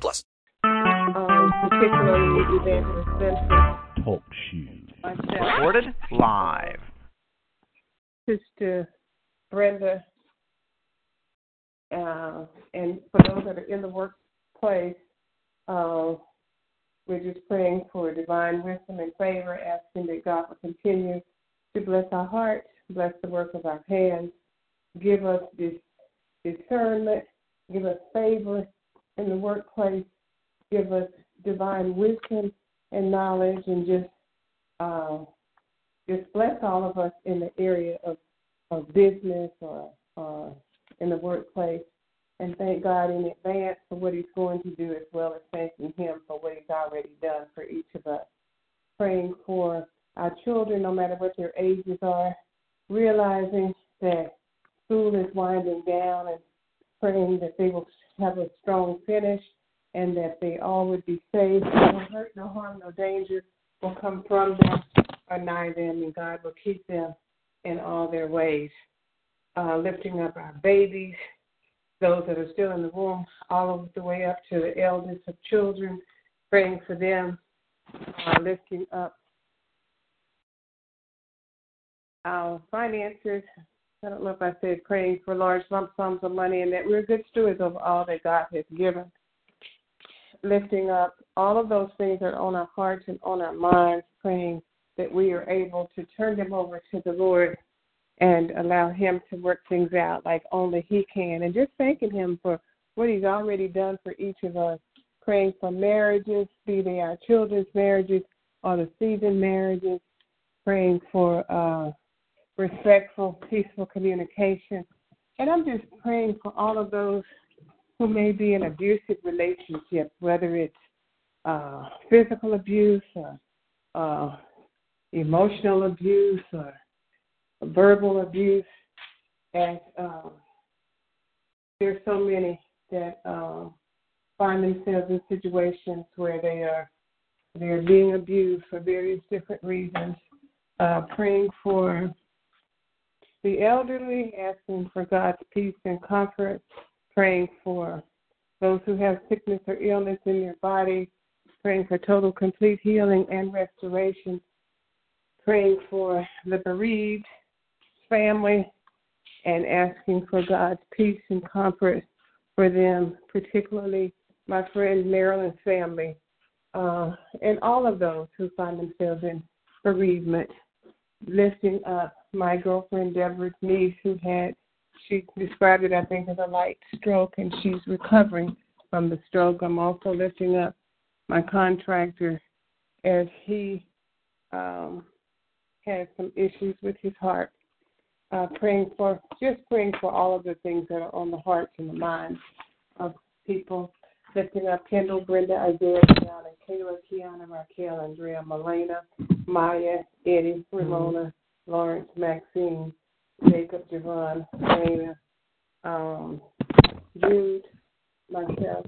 plus. um, particularly Evangelist Vincent, Talk shoes. myself, Recorded live. Sister Brenda, uh, and for those that are in the workplace, uh, we're just praying for divine wisdom and favor, asking that God will continue to bless our hearts, bless the work of our hands, give us this discernment, give us favor in the workplace, give us divine wisdom and knowledge, and just uh, just bless all of us in the area of, of business or uh, in the workplace. And thank God in advance for what He's going to do, as well as thanking Him for what He's already done for each of us. Praying for our children, no matter what their ages are, realizing that school is winding down and praying that they will have a strong finish and that they all would be safe. No hurt, no harm, no danger will come from them or nigh them, and God will keep them in all their ways. Uh, lifting up our babies, those that are still in the womb, all the way up to the eldest of children, praying for them, uh, lifting up our finances. I don't know if I said praying for large lump sums of money and that we're good stewards of all that God has given. Lifting up all of those things that are on our hearts and on our minds, praying that we are able to turn them over to the Lord and allow Him to work things out like only He can. And just thanking Him for what He's already done for each of us. Praying for marriages, be they our children's marriages or the seasoned marriages. Praying for uh, respectful, peaceful communication. And I'm just praying for all of those who may be in abusive relationships, whether it's uh, physical abuse or uh, emotional abuse or verbal abuse. As uh, there's so many that uh, find themselves in situations where they are they're being abused for various different reasons. Uh, praying for the elderly, asking for God's peace and comfort, praying for those who have sickness or illness in their body, praying for total complete healing and restoration, praying for the bereaved family, and asking for God's peace and comfort for them, particularly my friend Marilyn's family, uh, and all of those who find themselves in bereavement, lifting up my girlfriend Deborah's niece who had she described it I think as a light stroke and she's recovering from the stroke. I'm also lifting up my contractor as he um has some issues with his heart. Uh, praying for just praying for all of the things that are on the hearts and the minds of people. Lifting up Kendall, Brenda, Isaiah, Kiana, Kayla, Kiana, Raquel, Andrea, Melena, Maya, Eddie, Ramona, Lawrence, Maxine, Jacob, Javon, Dana, um, Jude, myself,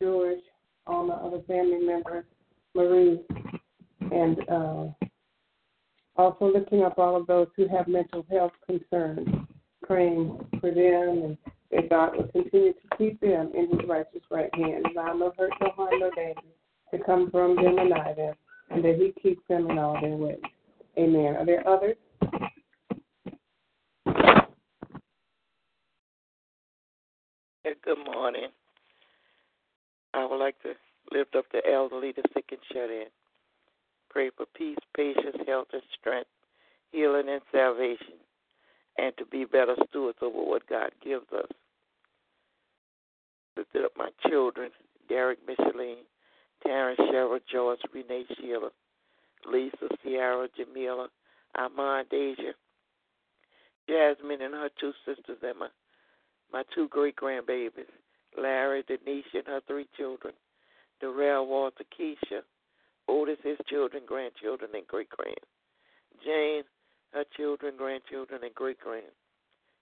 George, all my other family members, Marie, and uh, also looking up all of those who have mental health concerns, praying for them and that God will continue to keep them in his righteous right hand, allow no hurt, no harm, no danger to come from them and nigh them, and that he keeps them in all their ways. Amen. Are there others? Good morning. I would like to lift up the elderly, the sick, and shut in. Pray for peace, patience, health, and strength, healing, and salvation, and to be better stewards over what God gives us. Lifted up my children, Derek, Micheline, Terrence, Cheryl, Joyce, Renee, Sheila, Lisa, Sierra, Jamila, Armand, Deja, Jasmine, and her two sisters, and my, my two great grandbabies, Larry, Denise, and her three children, Darrell, Walter, Keisha, Otis, his children, grandchildren, and great grand. Jane, her children, grandchildren, and great grand.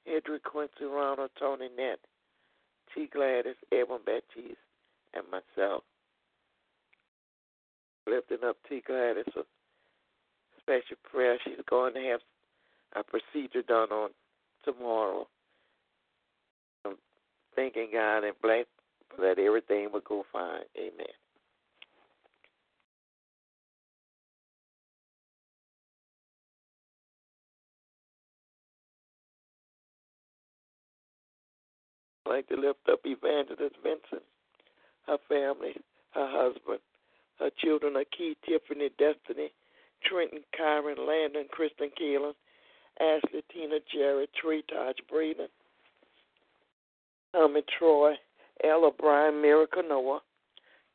Edric, Quincy, Ronald, Tony, Nett, T. Gladys, Edwin Baptiste, and myself. Lifting up T. Gladys special prayer. She's going to have a procedure done on tomorrow. I'm thanking God and bless that everything will go fine. Amen. I'd like to lift up Evangelist Vincent, her family, her husband, her children are Key, Tiffany, Destiny, Trenton, Kyron, Landon, Kristen Keelan, Ashley, Tina, Jerry, Tree, Taj, Braden, um, Troy, Ella, Brian, Miracle, Noah,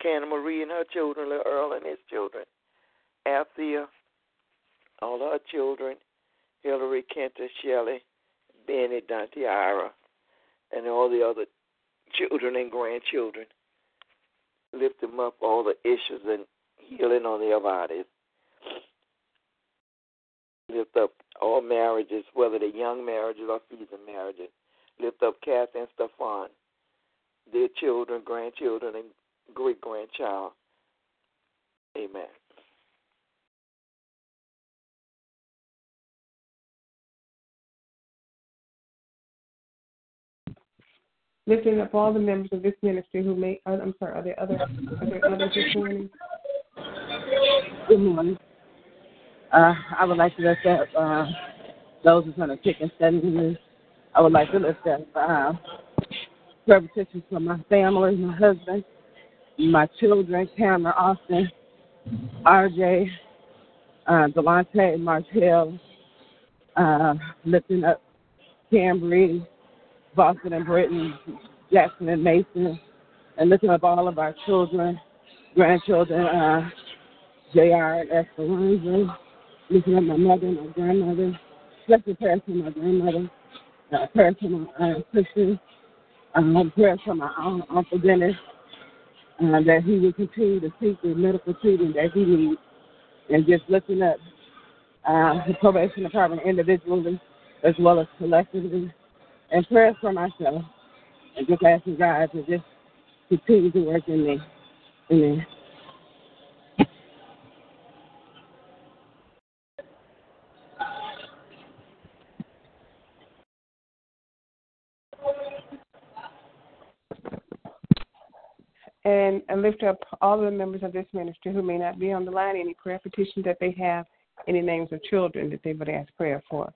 Canna Marie and her children, Little Earl and his children, Althea, all her children, Hillary, Kenta, Shelley, Benny, Dante, Ira, and all the other children and grandchildren. Lift them up, all the issues and healing on their bodies. Lift up all marriages, whether they're young marriages or seasoned marriages. Lift up Kathy and Stefan, their children, grandchildren, and great grandchild. Amen. Lifting up all the members of this ministry who may, uh, I'm sorry, are there other, are there others this morning? Good morning. Uh, I would like to lift up uh, those who's on the chicken study. I would like to lift up uh, prayer for my family, my husband, my children, Cameron, Austin, RJ, uh, Delonte, Martell, uh, lifting up Cambry, Boston and Britain, Jackson and Mason, and lifting up all of our children, grandchildren, uh, JR and Esperanza, lifting up my mother, and my grandmother, special prayers for my grandmother, uh, prayers for my uh, Christian, um, prayers for my aunt, Uncle Dennis, uh, that he will continue to seek the medical treatment that he needs, and just lifting up uh, the probation department individually as well as collectively, and prayers for myself, and just asking God to just continue to work in me. Amen. And, and lift up all the members of this ministry who may not be on the line, any prayer petitions that they have, any names of children that they would ask prayer for.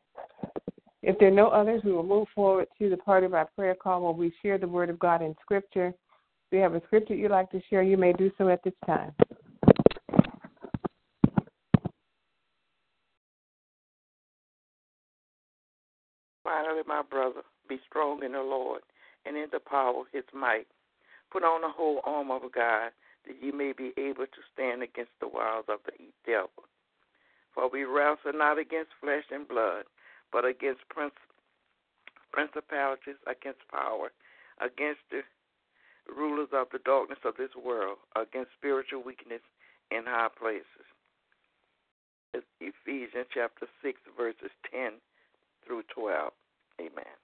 If there are no others, we will move forward to the part of our prayer call where we share the Word of God in Scripture. If you have a scripture you'd like to share, you may do so at this time. Finally, my brother, be strong in the Lord and in the power of his might. Put on the whole armor of God, that ye may be able to stand against the wiles of the devil. For we wrestle not against flesh and blood, but against principalities, against power, against the rulers of the darkness of this world, against spiritual weakness in high places. It's Ephesians chapter 6, verses 10 through 12. Amen.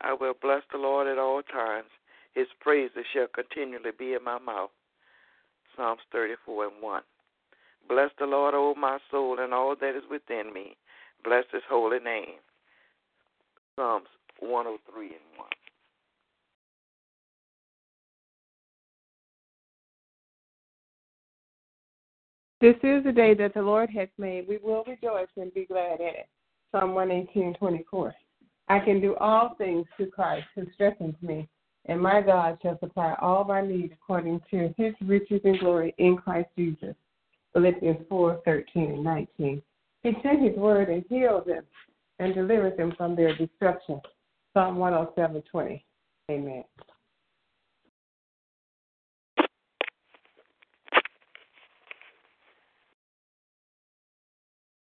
I will bless the Lord at all times. His praises shall continually be in my mouth. Psalms 34 and 1. Bless the Lord, O my soul, and all that is within me. Bless his holy name. Psalms 103 and 1. This is the day that the Lord has made. We will rejoice and be glad in it. Psalm 118, 24. I can do all things through Christ who strengthens me, and my God shall supply all my needs according to his riches and glory in Christ Jesus. Philippians 4, 13 and 19. He sent his word and healed them and delivered them from their destruction. Psalm 107, 20. Amen.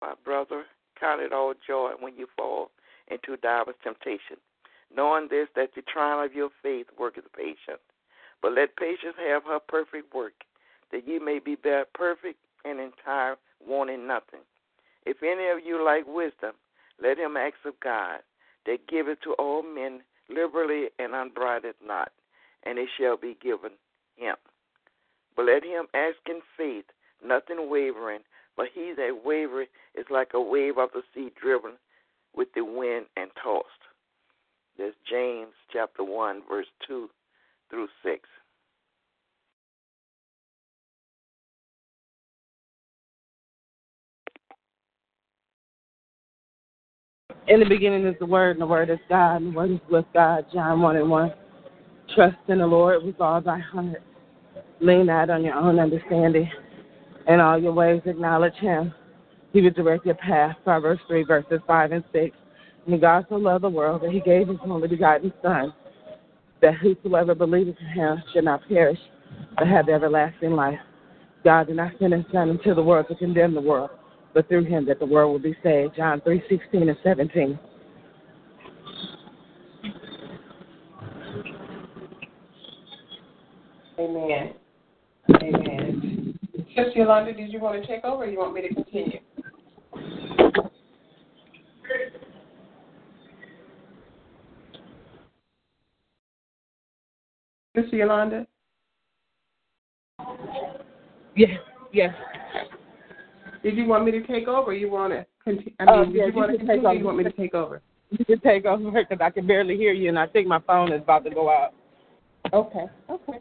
My brother, count it all joy when you fall into divers temptation, knowing this that the trial of your faith worketh patience. But let patience have her perfect work, that ye may be perfect and entire, wanting nothing. If any of you lack wisdom, let him ask of God, that giveth to all men liberally and unbridled not, and it shall be given him. But let him ask in faith, nothing wavering, but he that wavereth is like a wave of the sea driven with the wind and tossed. That's James chapter 1, verse 2 through 6. In the beginning is the Word, and the Word is God, and the Word is with God. John 1 and 1. Trust in the Lord with all thy heart. Lean not on your own understanding. In all your ways acknowledge him. He will direct your path. Proverbs 3, verses 5 and 6. And God so loved the world that he gave his only begotten Son, that whosoever believeth in him should not perish, but have everlasting life. God did not send his Son into the world to condemn the world, but through him that the world will be saved. John 3, 16 and 17. Amen. Amen. Sister Yolanda, did you want to take over or you want me to continue? Sister Yolanda? Yes, yes. Did you want me to take over or you want to continue? I Uh, mean, yeah, did you want to continue or you want me to take over? You can take over because I can barely hear you, and I think my phone is about to go out. Okay. Okay.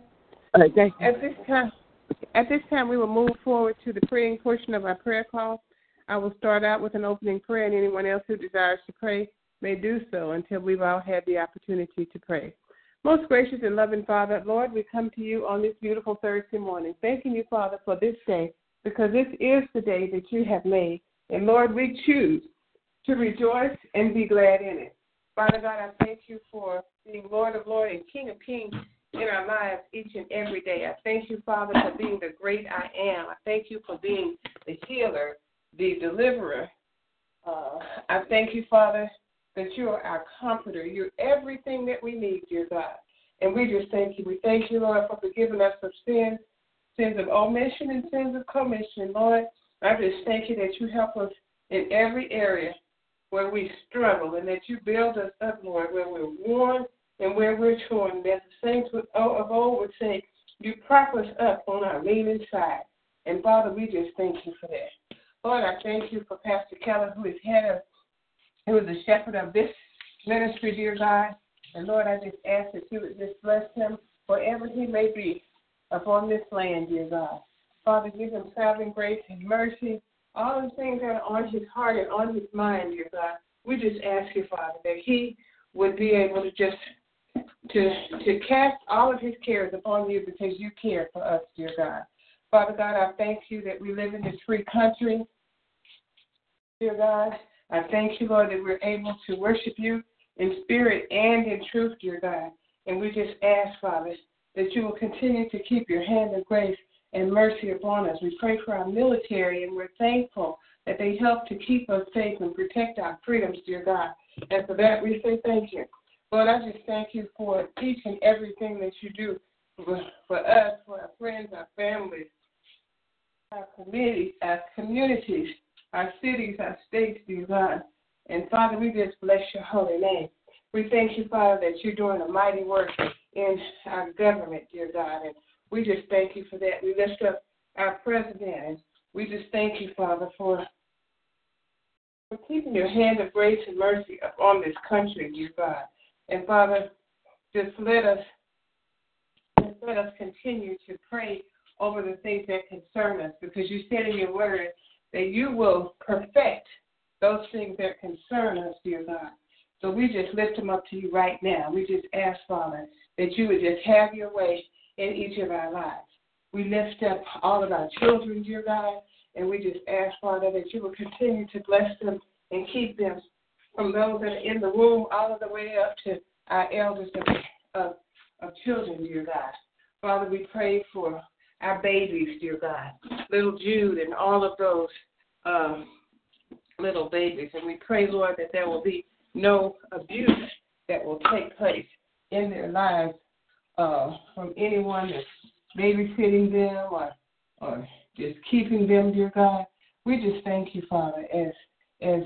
All right, thank you. At this time, at this time, we will move forward to the praying portion of our prayer call. I will start out with an opening prayer, and anyone else who desires to pray may do so until we've all had the opportunity to pray. Most gracious and loving Father, Lord, we come to you on this beautiful Thursday morning, thanking you, Father, for this day, because this is the day that you have made. And Lord, we choose to rejoice and be glad in it. Father God, I thank you for being Lord of Lords and King of Kings in our lives each and every day. I thank you, Father, for being the great I am. I thank you for being the healer, the deliverer. Uh, I thank you, Father, that you are our comforter. You're everything that we need, dear God. And we just thank you. We thank you, Lord, for forgiving us of sins, sins of omission and sins of commission. Lord, I just thank you that you help us in every area where we struggle and that you build us up, Lord, where we're worn and where we're torn. As the saints of old would say, you prop us up on our leaning side. And Father, we just thank you for that. Lord, I thank you for Pastor Keller, who is head of, who is the shepherd of this ministry, dear God. And Lord, I just ask that you would just bless him wherever he may be upon this land, dear God. Father, give him traveling grace and mercy, all the things that are on his heart and on his mind, dear God. We just ask you, Father, that he would be able to just to to cast all of his cares upon you because you care for us, dear God. Father God, I thank you that we live in this free country, dear God. I thank you, Lord, that we're able to worship you in spirit and in truth, dear God. And we just ask, Father, that you will continue to keep your hand of grace and mercy upon us. We pray for our military, and we're thankful that they help to keep us safe and protect our freedoms, dear God. And for that, we say thank you. Lord, I just thank you for each and everything that you do for, us, for our friends, our families, our communities, our communities, our cities, our states, dear God. And Father, we just bless your holy name. We thank you, Father, that you're doing a mighty work in our government, dear God. And we just thank you for that. We lift up our president, and we just thank you, Father, for, for keeping your hand of grace and mercy upon this country, dear God. And Father, just let us just let us continue to pray over the things that concern us, because you said in your word that you will perfect those things that concern us, dear God. So we just lift them up to you right now. We just ask, Father, that you would just have your way in each of our lives. We lift up all of our children, dear God, and we just ask, Father, that you will continue to bless them and keep them from those that are in the womb all the way up to our elders of, of, of children, dear God. Father, we pray for our babies, dear God, little Jude and all of those um, little babies. And we pray, Lord, that there will be no abuse that will take place in their lives uh, from anyone that's babysitting them or, or just keeping them, dear God. We just thank you, Father, as as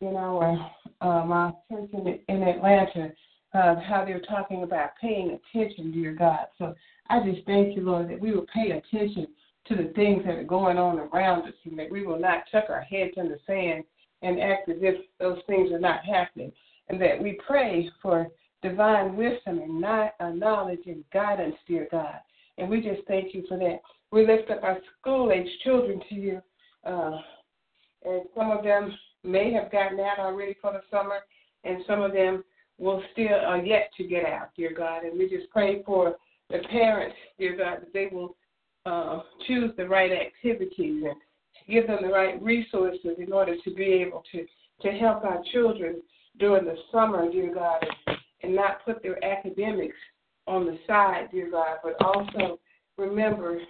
in our um, our church in, in Atlanta, uh, how they're talking about paying attention, dear God. So I just thank you, Lord, that we will pay attention to the things that are going on around us and that we will not tuck our heads in the sand and act as if those things are not happening. And that we pray for divine wisdom and uh, knowledge and guidance, dear God. And we just thank you for that. We lift up our school age children to you. Uh, and some of them may have gotten out already for the summer, and some of them will still are uh, yet to get out, dear God. And we just pray for the parents, dear God, that they will uh, choose the right activities and give them the right resources in order to be able to, to help our children during the summer, dear God, and, not put their academics on the side, dear God, but also remember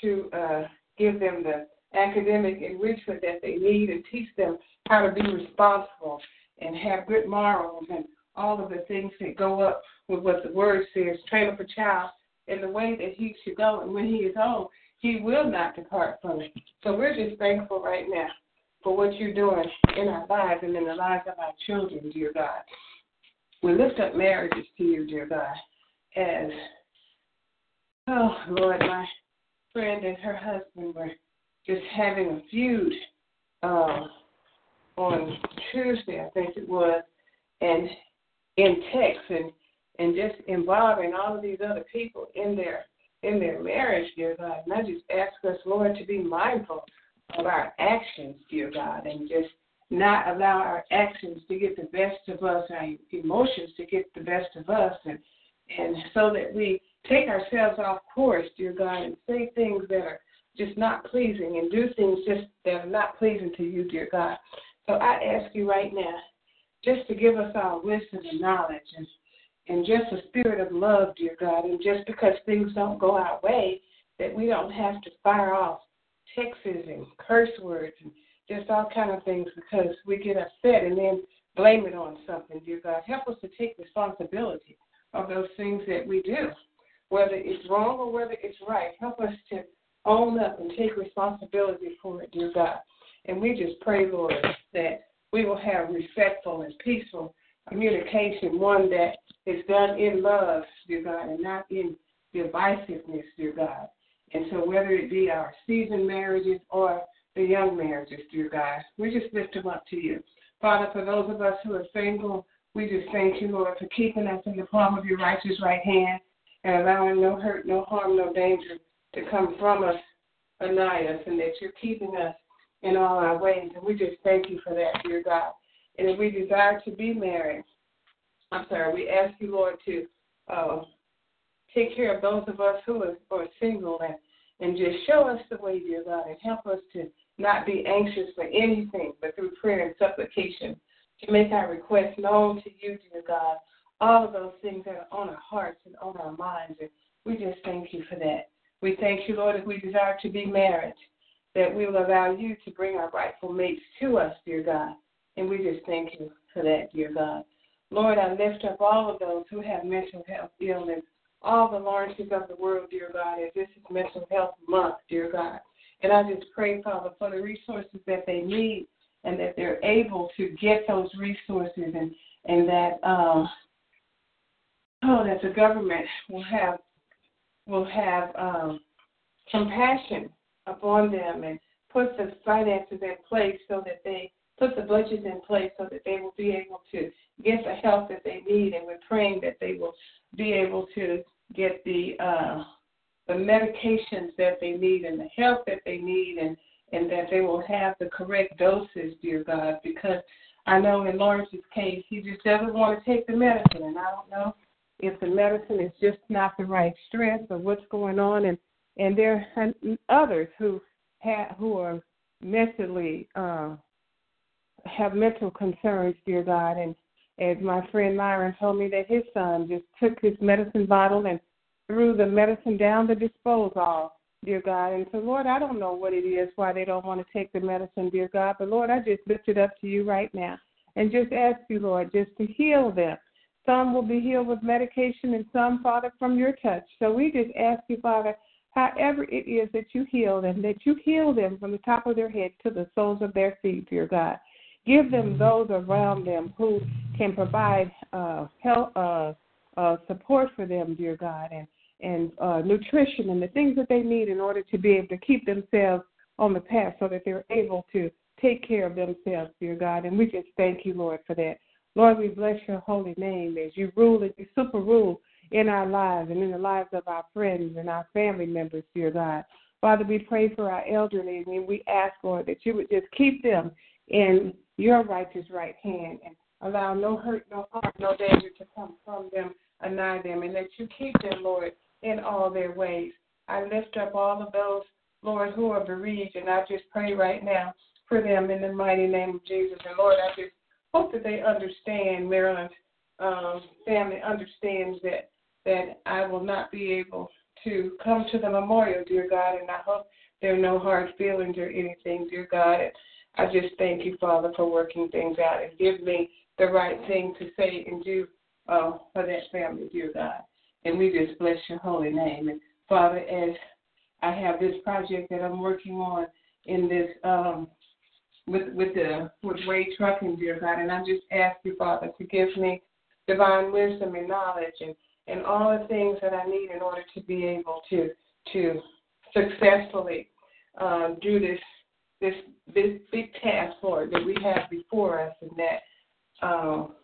to uh, give them the academic enrichment that they need and teach them how to be responsible and have good morals and all of the things that go up with what the word says. Train up a child in the way that he should go, and when he is old, he will not depart from it. So we're just thankful right now for what you're doing in our lives and in the lives of our children, dear God. We lift up marriages to you, dear God, as, oh, Lord, my friend and her husband were just having a feud uh, on Tuesday, I think it was, and in text and and just involving all of these other people in their in their marriage, dear God. And I just ask us, Lord, to be mindful of our actions, dear God, and just not allow our actions to get the best of us, our emotions to get the best of us, and and so that we take ourselves off course, dear God, and say things that are just not pleasing and do things just that are not pleasing to you, dear God. So I ask you right now, just to give us our wisdom and knowledge and and just a spirit of love, dear God. And just because things don't go our way, that we don't have to fire off texts and curse words and just all kind of things because we get upset and then blame it on something, dear God. Help us to take responsibility of those things that we do, whether it's wrong or whether it's right. Help us to own up and take responsibility for it, dear God. And we just pray, Lord, that we will have respectful and peaceful communication, one that is done in love, dear God, and not in divisiveness, dear God. And so, whether it be our seasoned marriages or the young marriages, dear God, we just lift them up to you. Father, for those of us who are single, we just thank you, Lord, for keeping us in the palm of your righteous right hand and allowing no hurt, no harm, no danger to come from us or nigh us, and that you're keeping us in all our ways. And we just thank you for that, dear God. And if we desire to be married, I'm sorry, we ask you, Lord, to uh, take care of those of us who are, are single and, and just show us the way, dear God, and help us to not be anxious for anything, but through prayer and supplication to make our requests known to you, dear God. All of those things that are on our hearts and on our minds. And we just thank you for that. We thank you, Lord, if we desire to be married, that we will allow you to bring our rightful mates to us, dear God. And we just thank you for that, dear God. Lord, I lift up all of those who have mental health illness, all the Lawrences of the world, dear God, as this is Mental Health Month, dear God. And I just pray, Father, for the resources that they need and that they're able to get those resources and, and that uh, oh that the government will have will have um, compassion upon them and put the finances in place so that they put the budgets in place so that they will be able to get the help that they need, and we're praying that they will be able to get the uh, the medications that they need and the help that they need, and and that they will have the correct doses, dear God, because I know in Lawrence's case, he just doesn't want to take the medicine, and I don't know if the medicine is just not the right strength or what's going on, and and there are others who have who are mentally uh, have mental concerns, dear God. And as my friend Myron told me that his son just took his medicine bottle and threw the medicine down the disposal dear God. And so, Lord, I don't know what it is why they don't want to take the medicine, dear God. But, Lord, I just lift it up to you right now and just ask you, Lord, just to heal them. Some will be healed with medication and some, Father, from your touch. So we just ask you, Father, however it is that you heal them, that you heal them from the top of their head to the soles of their feet, dear God. Give them those around them who can provide uh, help, uh, uh, support for them, dear God, and and uh, nutrition and the things that they need in order to be able to keep themselves on the path so that they're able to take care of themselves, dear God. And we just thank you, Lord, for that. Lord, we bless your holy name as you rule and you super rule in our lives and in the lives of our friends and our family members, dear God. Father, we pray for our elderly and we ask, Lord, that you would just keep them in your righteous right hand and allow no hurt, no harm, no danger to come from them, anigh them, and that you keep them, Lord, in all their ways. I lift up all of those, Lord, who are bereaved, and I just pray right now for them in the mighty name of Jesus. And Lord, I just hope that they understand, Marilyn's um, family understands that that I will not be able to come to the memorial, dear God, and I hope there are no hard feelings or anything, dear God. And I just thank you, Father, for working things out and give me the right thing to say and do uh, for that family, dear God. And we just bless your holy name. And Father, as I have this project that I'm working on in this um, with with the with Wade Trucking, dear God, and I just ask you, Father, to give me divine wisdom and knowledge and and all the things that I need in order to be able to to successfully um, do this this big task, Lord, that we have before us, and that um,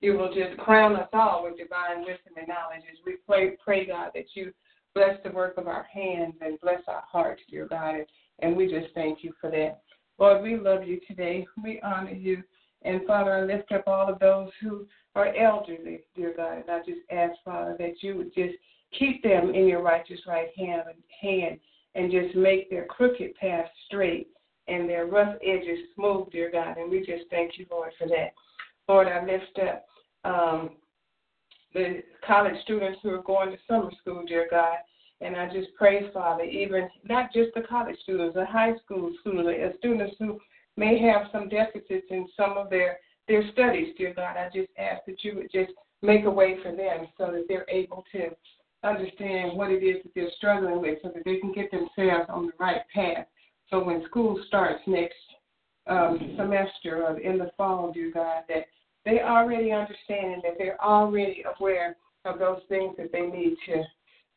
you will just crown us all with divine wisdom and knowledge as we pray, pray God, that you bless the work of our hands and bless our hearts, dear God, and we just thank you for that. Lord, we love you today. We honor you. And Father, I lift up all of those who are elderly, dear God. And I just ask, Father, that you would just keep them in your righteous right hand, hand and just make their crooked path straight and their rough edges smooth, dear God. And we just thank you, Lord, for that. Lord, I lift up um, the college students who are going to summer school, dear God. And I just pray, Father, even not just the college students, the high school students, the students who may have some deficits in some of their their studies, dear God. I just ask that you would just make a way for them so that they're able to understand what it is that they're struggling with so that they can get themselves on the right path. So when school starts next um, semester or in the fall, dear God, that they already understand and that they're already aware of those things that they need to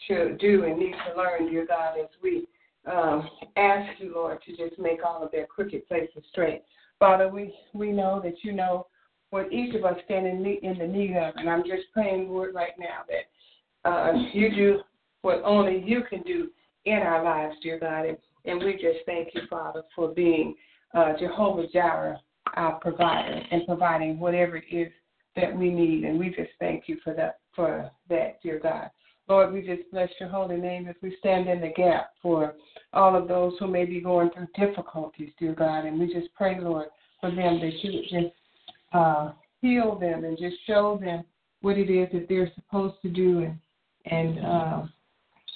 to do and need to learn, dear God, as we um, ask you, Lord, to just make all of their crooked places straight. Father, we, we know that you know what each of us stand in, need, in the need of, and I'm just praying, Lord, right now that uh, you do what only you can do in our lives, dear God, and, and we just thank you, Father, for being uh, Jehovah Jireh, our provider, and providing whatever it is that we need, and we just thank you for that, for that, dear God. Lord, we just bless your holy name as we stand in the gap for all of those who may be going through difficulties, dear God. And we just pray, Lord, for them that you would just uh, heal them and just show them what it is that they're supposed to do and and uh,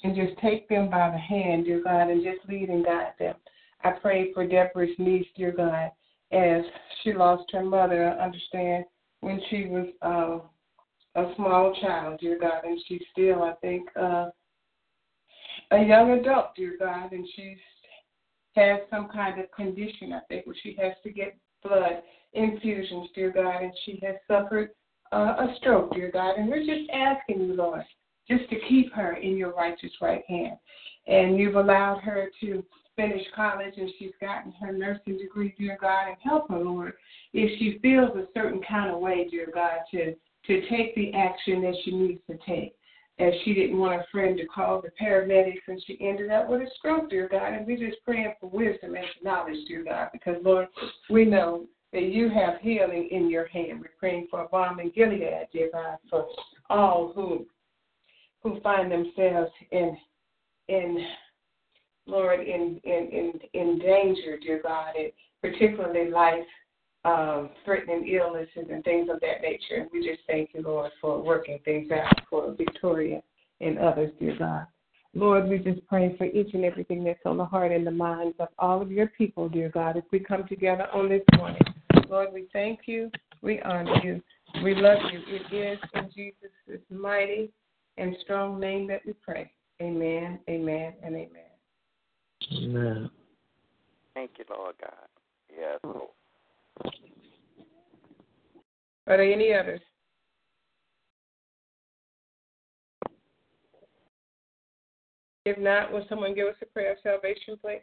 and just take them by the hand, dear God, and just lead and guide them. I pray for Deborah's niece, dear God, as she lost her mother. I understand when she was uh, a small child, dear God, and she's still, I think, uh, a young adult, dear God, and she's has some kind of condition, I think, where she has to get blood infusions, dear God, and she has suffered uh, a stroke, dear God, and we're just asking you, Lord, just to keep her in your righteous right hand. And you've allowed her to finish college and she's gotten her nursing degree, dear God, and help her, Lord, if she feels a certain kind of way, dear God, to to take the action that she needs to take. As she didn't want a friend to call the paramedics and she ended up with a stroke, dear God. And we just praying for wisdom and knowledge, dear God, because Lord, we know that you have healing in your hand. We're praying for balm in Gilead, dear God, for all who who find themselves in in Lord in in in, in danger, dear God, and particularly life um, threatening illnesses and things of that nature. And we just thank you, Lord, for working things out for Victoria and others, dear God. Lord, we just pray for each and everything that's on the heart and the minds of all of your people, dear God, as we come together on this morning. Lord, we thank you. We honor you. We love you. It is in Jesus' mighty and strong name that we pray. Amen, amen, and amen. Amen. Thank you, Lord God. Yes, Lord. Are there any others? If not, will someone give us a prayer of salvation, please?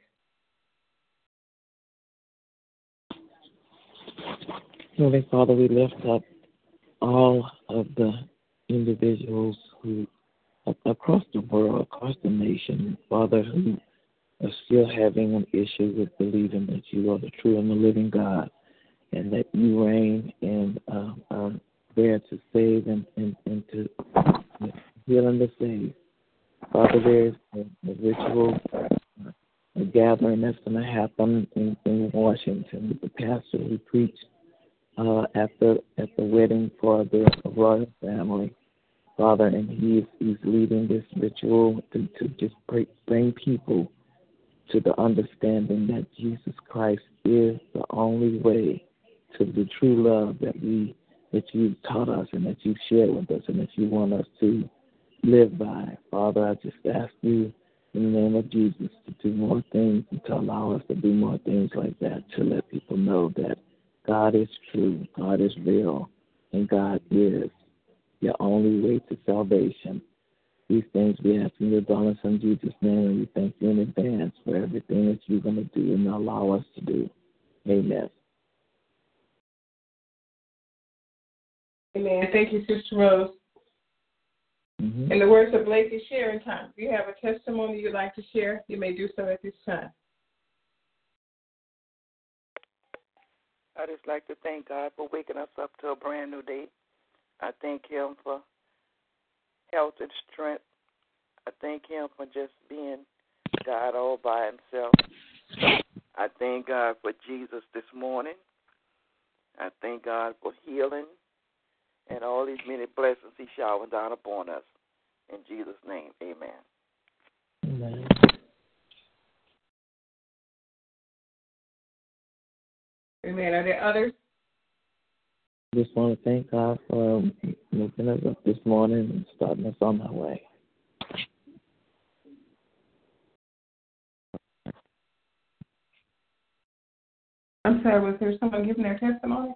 Heavenly Father, we lift up all of the individuals who across the world, across the nation, Father, who are still having an issue with believing that you are the true and the living God and that you reign and uh, are there to save and, and, and to heal and to save. Father, there's a, a ritual a gathering that's going to happen in, in Washington the pastor who preached uh, at the at the wedding for the royal family, Father, and he's he's leading this ritual to to just bring people to the understanding that Jesus Christ is the only way to the true love that we that you've taught us and that you've shared with us and that you want us to live by. Father, I just ask you in the name of Jesus to do more things and to allow us to do more things like that to let people know that God is true, God is real, and God is your only way to salvation. These things we ask in your darling son Jesus' name, and we thank you in advance for everything that you're going to do and allow us to do. Amen. Amen. Thank you, Sister Rose. Mm-hmm. In the words of Blake is sharing time. If you have a testimony you'd like to share, you may do so at this time. I just like to thank God for waking us up to a brand new day. I thank Him for health and strength. I thank Him for just being God all by Himself. I thank God for Jesus this morning. I thank God for healing and all these many blessings He showered down upon us. In Jesus' name, amen. Amen. Amen. Are there others? Just want to thank God for um, waking us up this morning and starting us on our way. I'm sorry, was there someone giving their testimony?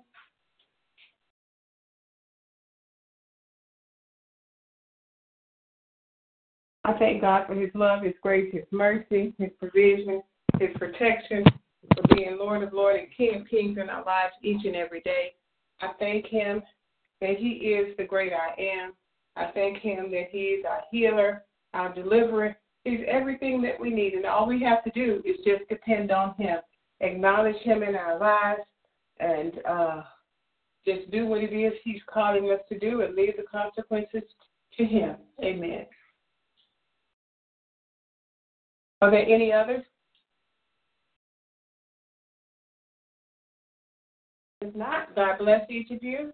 I thank God for His love, His grace, His mercy, His provision, His protection, for being Lord of Lords and King of Kings in our lives each and every day. I thank Him that He is the great I am. I thank Him that He is our healer, our deliverer. He's everything that we need, and all we have to do is just depend on Him, acknowledge Him in our lives, and uh, just do what it is He's calling us to do and leave the consequences to Him. Amen. Are there any others? If not, God bless each of you.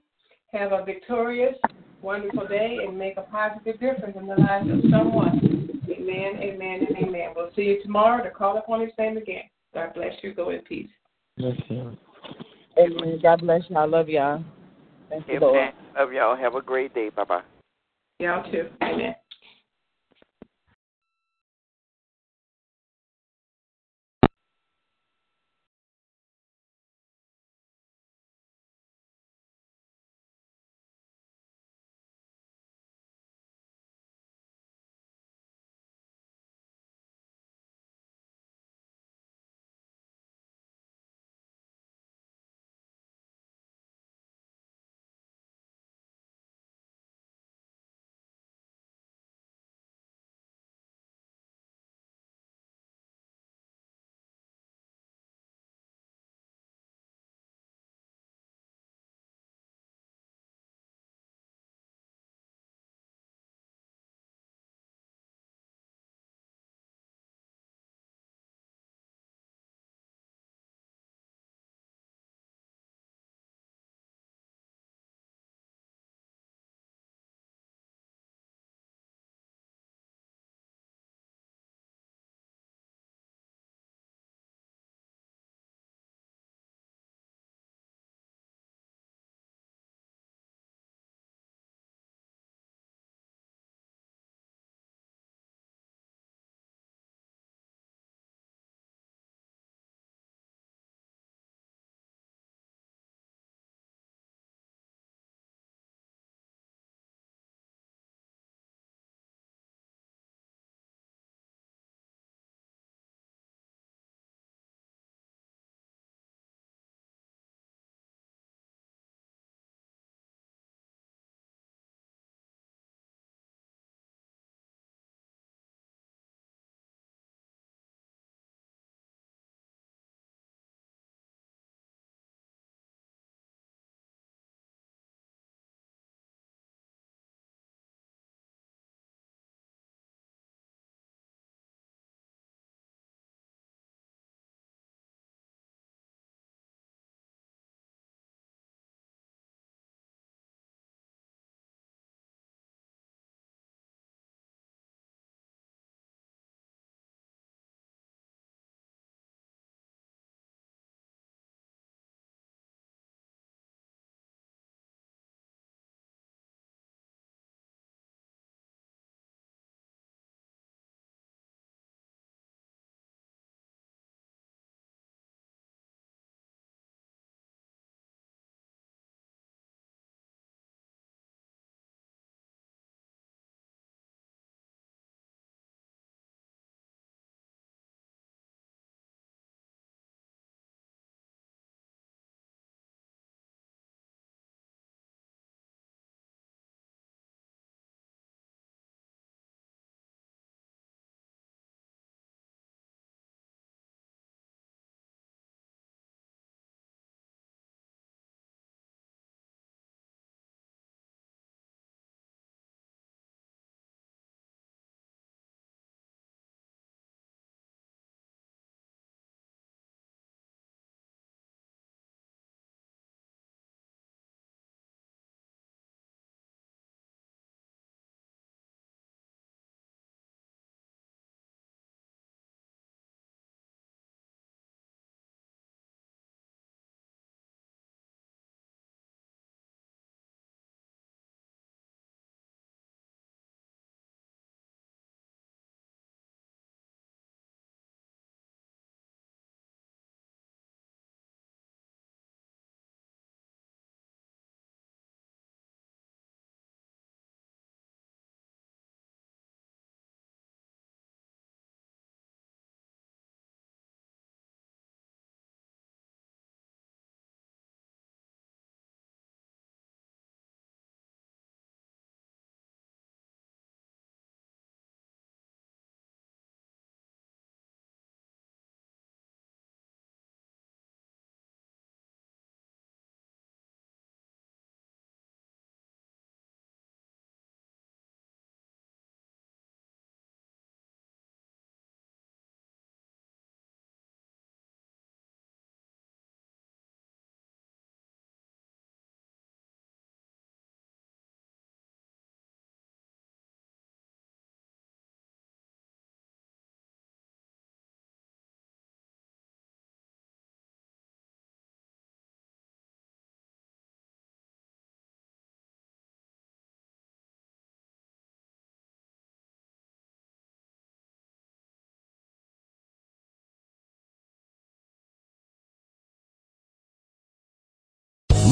Have a victorious, wonderful day and make a positive difference in the lives of someone. Amen, amen, and amen. We'll see you tomorrow to call upon his name again. God bless you. Go in peace. Bless you. Amen. God bless you. I love y'all. Thank you, Lord. Amen. Love y'all. Have a great day. Bye bye. Y'all too. Amen.